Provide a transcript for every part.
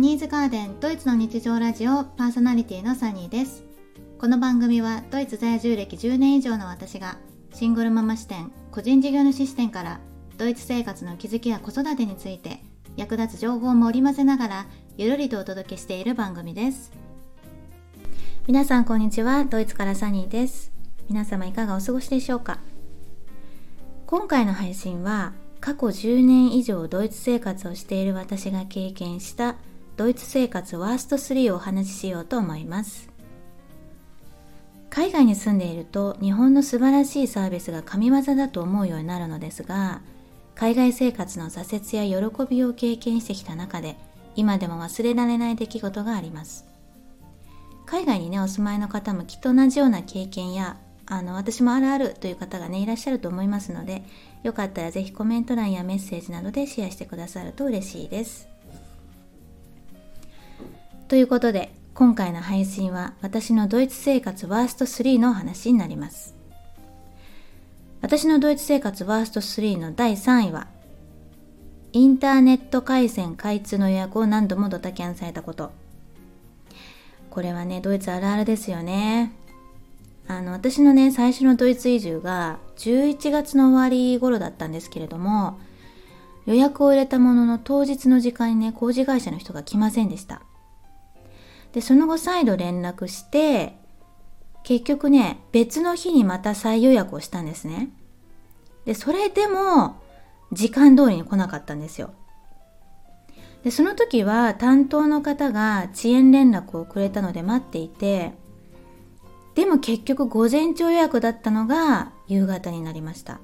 ニーズガーデンドイツの日常ラジオパーソナリティのサニーです。この番組はドイツ在住歴10年以上の私がシングルママ視点個人事業主視点からドイツ生活の気づきや子育てについて役立つ情報も織り交ぜながらゆるりとお届けしている番組です。皆さんこんにちはドイツからサニーです。皆様いかがお過ごしでしょうか。今回の配信は過去10年以上ドイツ生活をしている私が経験したドイツ生活ワースト3をお話ししようと思います。海外に住んでいると日本の素晴らしいサービスが神業だと思うようになるのですが海外生活の挫折や喜びを経験してきた中で今でも忘れられない出来事があります。海外にねお住まいの方もきっと同じような経験やあの私もあるあるという方がねいらっしゃると思いますのでよかったらぜひコメント欄やメッセージなどでシェアしてくださると嬉しいです。ということで今回の配信は私のドイツ生活ワースト3の話になります。私のドイツ生活ワースト3の第3位はインターネット回線開通の予約を何度もドタキャンされたこと。これはねドイツあるあるですよね。あの私のね最初のドイツ移住が11月の終わり頃だったんですけれども予約を入れたものの当日の時間にね工事会社の人が来ませんでした。でその後再度連絡して結局ね別の日にまた再予約をしたんですね。でそれでも時間通りに来なかったんですよ。でその時は担当の方が遅延連絡をくれたので待っていてでも結局午前中予約だったのが夕方になりました。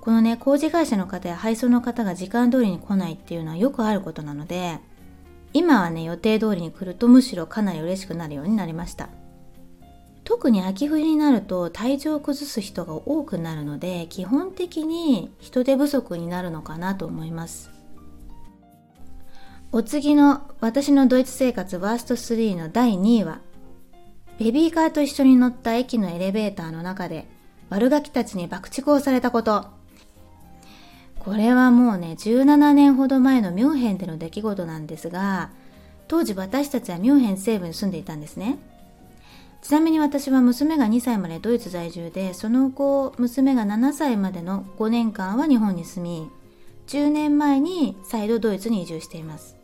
このね工事会社の方や配送の方が時間通りに来ないっていうのはよくあることなので今はね予定通りに来るとむしろかなり嬉しくなるようになりました特に秋冬になると体調を崩す人が多くなるので基本的に人手不足になるのかなと思いますお次の私のドイツ生活ワースト3の第2位はベビーカーと一緒に乗った駅のエレベーターの中で悪ガキたちに爆竹をされたこと。これはもうね、17年ほど前のミュンヘンでの出来事なんですが、当時私たちはミュンヘン西部に住んでいたんですね。ちなみに私は娘が2歳までドイツ在住で、その後、娘が7歳までの5年間は日本に住み、10年前に再度ドイツに移住しています。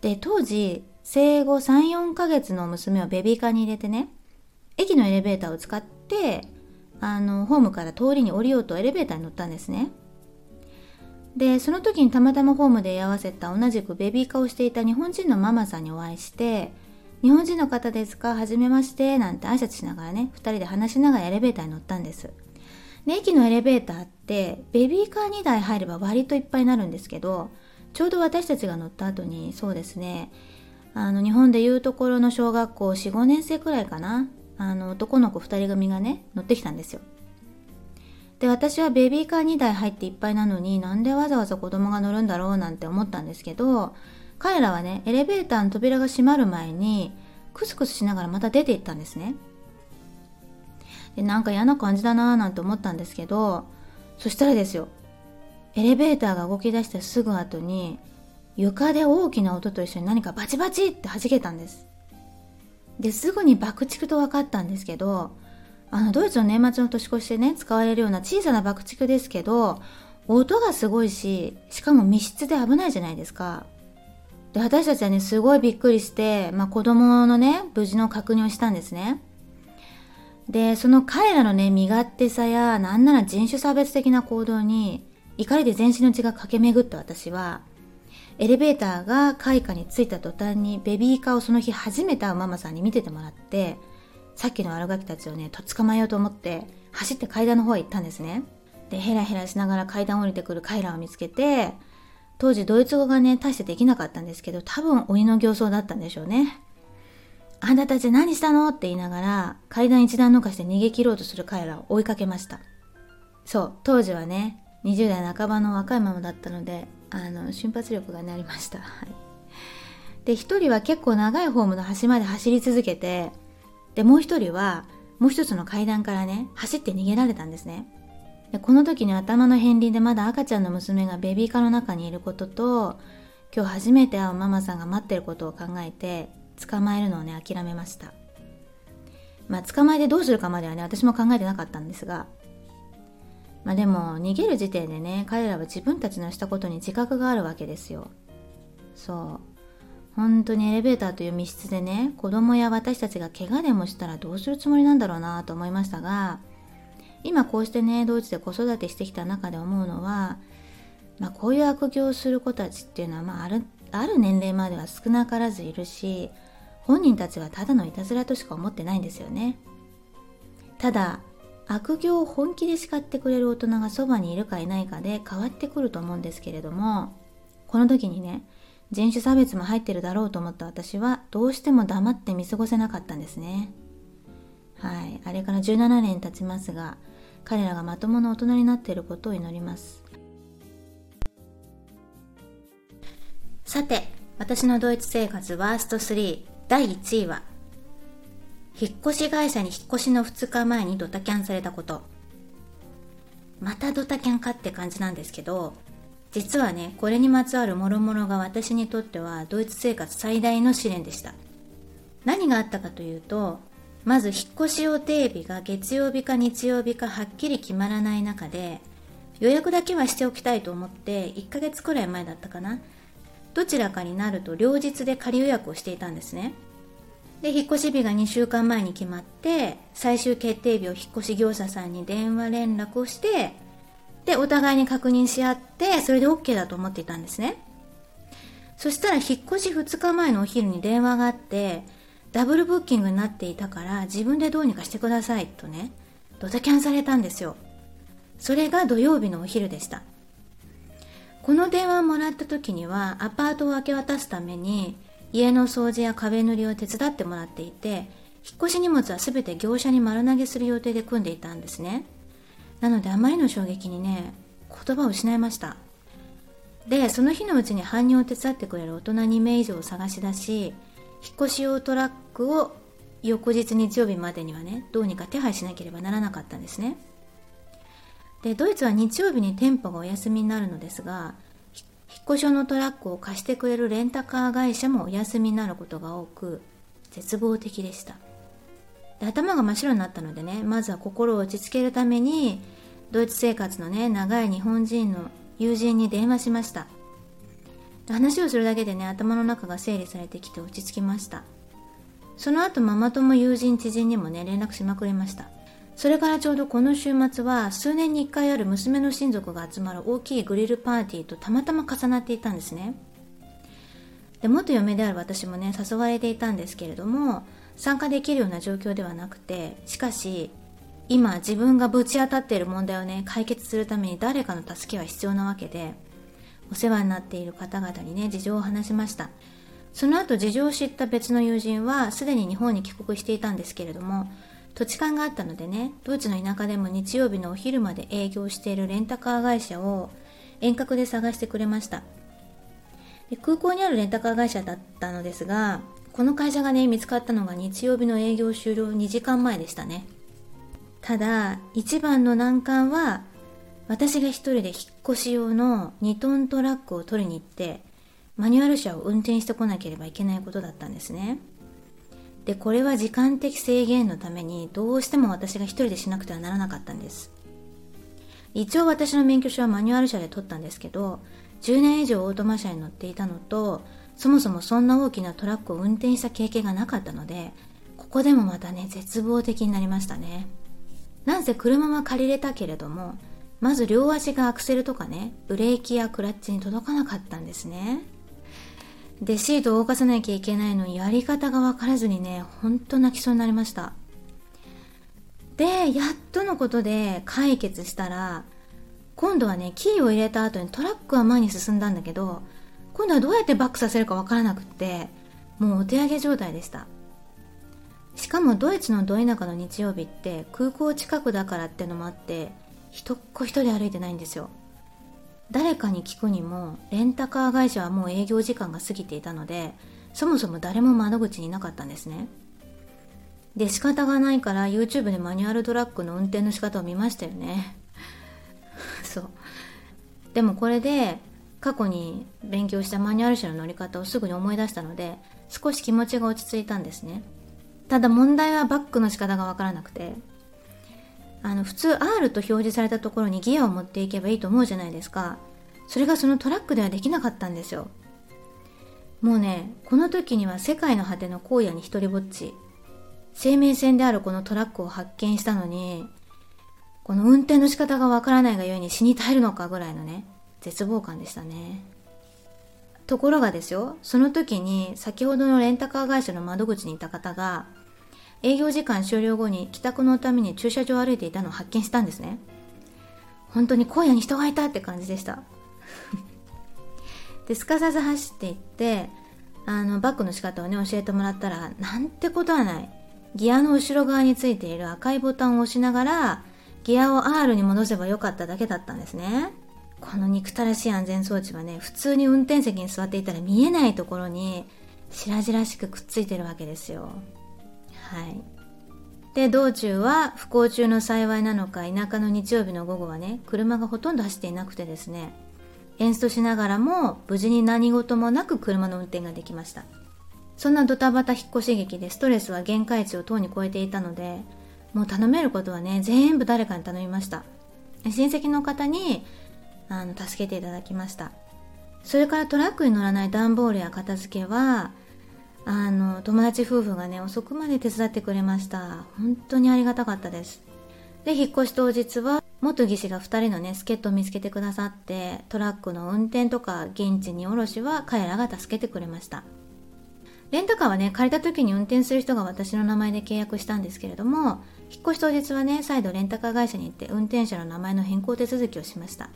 で、当時、生後3、4ヶ月の娘をベビーカーに入れてね、駅のエレベーターを使って、あの、ホームから通りに降りようとエレベーターに乗ったんですね。で、その時にたまたまホームで居合わせた同じくベビーカーをしていた日本人のママさんにお会いして、日本人の方ですか？はじめましてなんて挨拶しながらね、2人で話しながらエレベーターに乗ったんです。で、駅のエレベーターって、ベビーカー2台入れば割といっぱいになるんですけど、ちょうど私たちが乗った後に、そうですね、あの日本でいうところの小学校45年生くらいかなあの男の子2人組がね乗ってきたんですよで私はベビーカー2台入っていっぱいなのになんでわざわざ子供が乗るんだろうなんて思ったんですけど彼らはねエレベーターの扉が閉まる前にクスクスしながらまた出て行ったんですねでなんか嫌な感じだなーなんて思ったんですけどそしたらですよエレベーターが動き出したすぐ後に床で大きな音と一緒に何かバチバチって弾けたんです。で、すぐに爆竹と分かったんですけど、あの、ドイツの年末の年越しでね、使われるような小さな爆竹ですけど、音がすごいし、しかも密室で危ないじゃないですか。で、私たちはね、すごいびっくりして、まあ子供のね、無事の確認をしたんですね。で、その彼らのね、身勝手さや、なんなら人種差別的な行動に、怒りで全身の血が駆け巡った私は、エレベーターが開花に着いた途端にベビーカーをその日初めてママさんに見ててもらってさっきの悪ガキたちをねとっ捕まえようと思って走って階段の方へ行ったんですね。でヘラヘラしながら階段降りてくるカイラを見つけて当時ドイツ語がね大してできなかったんですけど多分鬼の形相だったんでしょうね。あんたたち何したのって言いながら階段一段抜かして逃げ切ろうとする彼らを追いかけました。そう当時はね20代半ばの若いママだったのであの瞬発力がねりました。はい、で1人は結構長いホームの端まで走り続けてでもう1人はもう一つの階段からね走って逃げられたんですね。でこの時に頭の片鱗でまだ赤ちゃんの娘がベビーカーの中にいることと今日初めて会うママさんが待ってることを考えて捕まえるのをね諦めました。まあ捕まえてどうするかまではね私も考えてなかったんですがまあでも逃げる時点でね彼らは自分たちのしたことに自覚があるわけですよ。そう。本当にエレベーターという密室でね子供や私たちが怪我でもしたらどうするつもりなんだろうなと思いましたが今こうしてねドイツで子育てしてきた中で思うのは、まあ、こういう悪行をする子たちっていうのは、まあ、あるある年齢までは少なからずいるし本人たちはただのいたずらとしか思ってないんですよね。ただ悪行を本気で叱ってくれる大人がそばにいるかいないかで変わってくると思うんですけれどもこの時にね人種差別も入ってるだろうと思った私はどうしても黙って見過ごせなかったんですね。はい。あれから17年経ちますが彼らがまともな大人になっていることを祈ります。さて私のドイツ生活ワースト3第1位は引っ越し会社に引っ越しの2日前にドタキャンされたこと。またドタキャンかって感じなんですけど実はねこれにまつわる諸々が私にとってはドイツ生活最大の試練でした。何があったかというとまず引っ越し予定日が月曜日か日曜日かはっきり決まらない中で予約だけはしておきたいと思って1ヶ月くらい前だったかな。どちらかになると両日で仮予約をしていたんですね。で引っ越し日が2週間前に決まって最終決定日を引っ越し業者さんに電話連絡をしてで、お互いに確認し合って、それで OK だと思っていたんですね。そしたら引っ越し2日前のお昼に電話があって、ダブルブッキングになっていたから自分でどうにかしてくださいとね、ドタキャンされたんですよ。それが土曜日のお昼でした。この電話をもらった時にはアパートを明け渡すために家の掃除や壁塗りを手伝ってもらっていて引っ越し荷物は全て業者に丸投げする予定で組んでいたんですね。なのであまりの衝撃にね言葉を失いました。でその日のうちに搬入を手伝ってくれる大人2名以上を探し出し引っ越し用トラックを翌日日曜日までにはねどうにか手配しなければならなかったんですね。でドイツは日曜日に店舗がお休みになるのですが引っ越し用のトラックを貸してくれるレンタカー会社もお休みになることが多く絶望的でした。で頭が真っ白になったのでねまずは心を落ち着けるためにドイツ生活のね長い日本人の友人に電話しました。話をするだけでね頭の中が整理されてきて落ち着きました。その後ママ友友人知人にもね連絡しまくりました。それからちょうどこの週末は数年に1回ある娘の親族が集まる大きいグリルパーティーとたまたま重なっていたんですね。で元嫁である私もね誘われていたんですけれども参加できるような状況ではなくてしかし今自分がぶち当たっている問題をね解決するために誰かの助けは必要なわけでお世話になっている方々にね事情を話しました。その後事情を知った別の友人はすでに日本に帰国していたんですけれども土地勘があったのでねドイツの田舎でも日曜日のお昼まで営業しているレンタカー会社を遠隔で探してくれました。で空港にあるレンタカー会社だったのですがこの会社がね、見つかったのが日曜日の営業終了2時間前でしたね。ただ、一番の難関は、私が一人で引っ越し用の2トントラックを取りに行って、マニュアル車を運転してこなければいけないことだったんですね。で、これは時間的制限のためにどうしても私が一人でしなくてはならなかったんです。一応私の免許証はマニュアル車で取ったんですけど、10年以上オートマ車に乗っていたのと、そもそもそんな大きなトラックを運転した経験がなかったので、ここでもまたね、絶望的になりましたね。なんせ車は借りれたけれども、まず両足がアクセルとかね、ブレーキやクラッチに届かなかったんですね。で、シートを動かさなきゃいけないのにやり方がわからずにね、ほんと泣きそうになりました。で、やっとのことで解決したら、今度はね、キーを入れた後にトラックは前に進んだんだけど、今度はどうやってバックさせるかわからなくってもうお手上げ状態でした。しかもドイツのど田舎の日曜日って空港近くだからってのもあって一っ子一人歩いてないんですよ。誰かに聞くにもレンタカー会社はもう営業時間が過ぎていたのでそもそも誰も窓口にいなかったんですね。で仕方がないから YouTube でマニュアルトラックの運転の仕方を見ましたよね。そう。でもこれで過去に勉強したマニュアル車の乗り方をすぐに思い出したので少し気持ちが落ち着いたんですね。ただ問題はバックの仕方がわからなくてあの普通 R と表示されたところにギアを持っていけばいいと思うじゃないですか。それがそのトラックではできなかったんですよ。もうねこの時には世界の果ての荒野に一りぼっち生命線であるこのトラックを発見したのにこの運転の仕方がわからないがゆえに死に絶えるのかぐらいのね絶望感でしたね。ところがですよその時に先ほどのレンタカー会社の窓口にいた方が営業時間終了後に帰宅のために駐車場を歩いていたのを発見したんですね。本当に荒野に人がいたって感じでした。ですかさず走っていってあのバックの仕方をね教えてもらったらなんてことはない。ギアの後ろ側についている赤いボタンを押しながらギアを R に戻せばよかっただけだったんですね。この憎たらしい安全装置はね普通に運転席に座っていたら見えないところに白々しくくっついてるわけですよ。はい。で道中は不幸中の幸いなのか田舎の日曜日の午後はね車がほとんど走っていなくてですねエンストしながらも無事に何事もなく車の運転ができました。そんなドタバタ引っ越し劇でストレスは限界値をとうに超えていたのでもう頼めることはね全部誰かに頼みました。親戚の方にあの助けていただきました。それからトラックに乗らない段ボールや片付けはあの友達夫婦がね遅くまで手伝ってくれました。本当にありがたかったです。で引っ越し当日は元技師が2人のね助っ人を見つけてくださってトラックの運転とか現地に下ろしは彼らが助けてくれました。レンタカーはね借りた時に運転する人が私の名前で契約したんですけれども引っ越し当日はね再度レンタカー会社に行って運転者の名前の変更手続きをしました。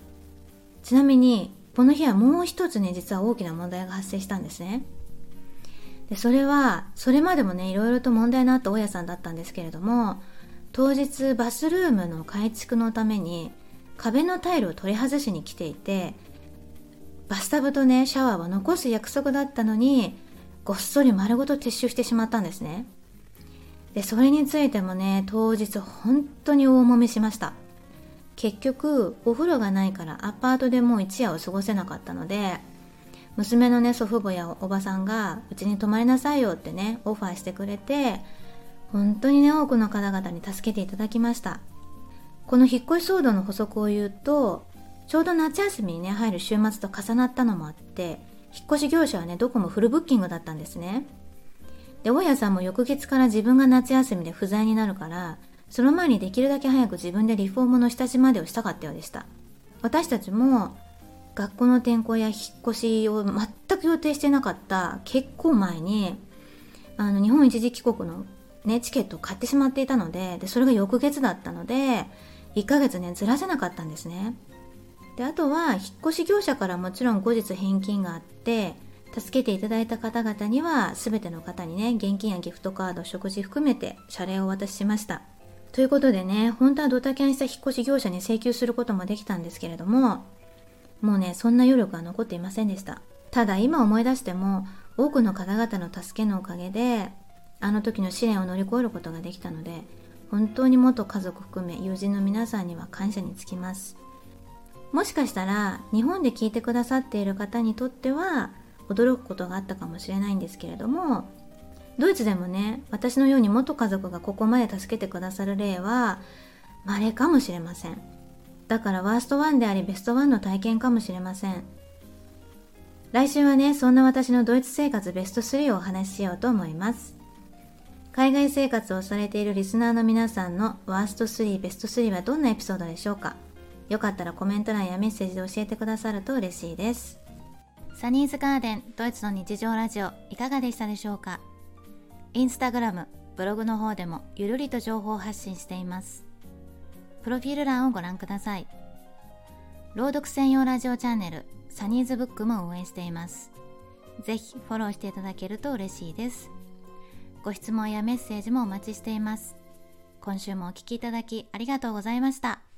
ちなみにこの日はもう一つね実は大きな問題が発生したんですね。でそれはそれまでもねいろいろと問題のあった大家さんだったんですけれども当日バスルームの改築のために壁のタイルを取り外しに来ていてバスタブとねシャワーは残す約束だったのにごっそり丸ごと撤収してしまったんですね。でそれについてもね当日本当に大揉めしました。結局お風呂がないからアパートでもう一夜を過ごせなかったので娘のね祖父母やおばさんがうちに泊まりなさいよってねオファーしてくれて本当にね多くの方々に助けていただきました。この引っ越し騒動の補足を言うとちょうど夏休みにね入る週末と重なったのもあって引っ越し業者はねどこもフルブッキングだったんですね。で大家さんも翌月から自分が夏休みで不在になるからその前にできるだけ早く自分でリフォームの下地までをしたかったようでした。私たちも学校の転校や引っ越しを全く予定してなかった結構前にあの日本一時帰国の、ね、チケットを買ってしまっていたのででそれが翌月だったので1ヶ月ねずらせなかったんですね。であとは引っ越し業者からもちろん後日返金があって助けていただいた方々には全ての方にね現金やギフトカード食事含めて謝礼をお渡ししました。ということでね、本当はドタキャンした引っ越し業者に請求することもできたんですけれども、もうね、そんな余力は残っていませんでした。ただ今思い出しても、多くの方々の助けのおかげで、あの時の試練を乗り越えることができたので、本当に元家族含め友人の皆さんには感謝につきます。もしかしたら、日本で聞いてくださっている方にとっては、驚くことがあったかもしれないんですけれども、ドイツでもね私のように元家族がここまで助けてくださる例は稀かもしれません。だからワースト1でありベスト1の体験かもしれません。来週はねそんな私のドイツ生活ベスト3をお話ししようと思います。海外生活をされているリスナーの皆さんのワースト3ベスト3はどんなエピソードでしょうか？よかったらコメント欄やメッセージで教えてくださると嬉しいです。サニーズガーデンドイツの日常ラジオいかがでしたでしょうか？インスタグラム、ブログの方でもゆるりと情報発信しています。プロフィール欄をご覧ください。朗読専用ラジオチャンネル、サニーズブックも運営しています。ぜひフォローしていただけると嬉しいです。ご質問やメッセージもお待ちしています。今週もお聴きいただきありがとうございました。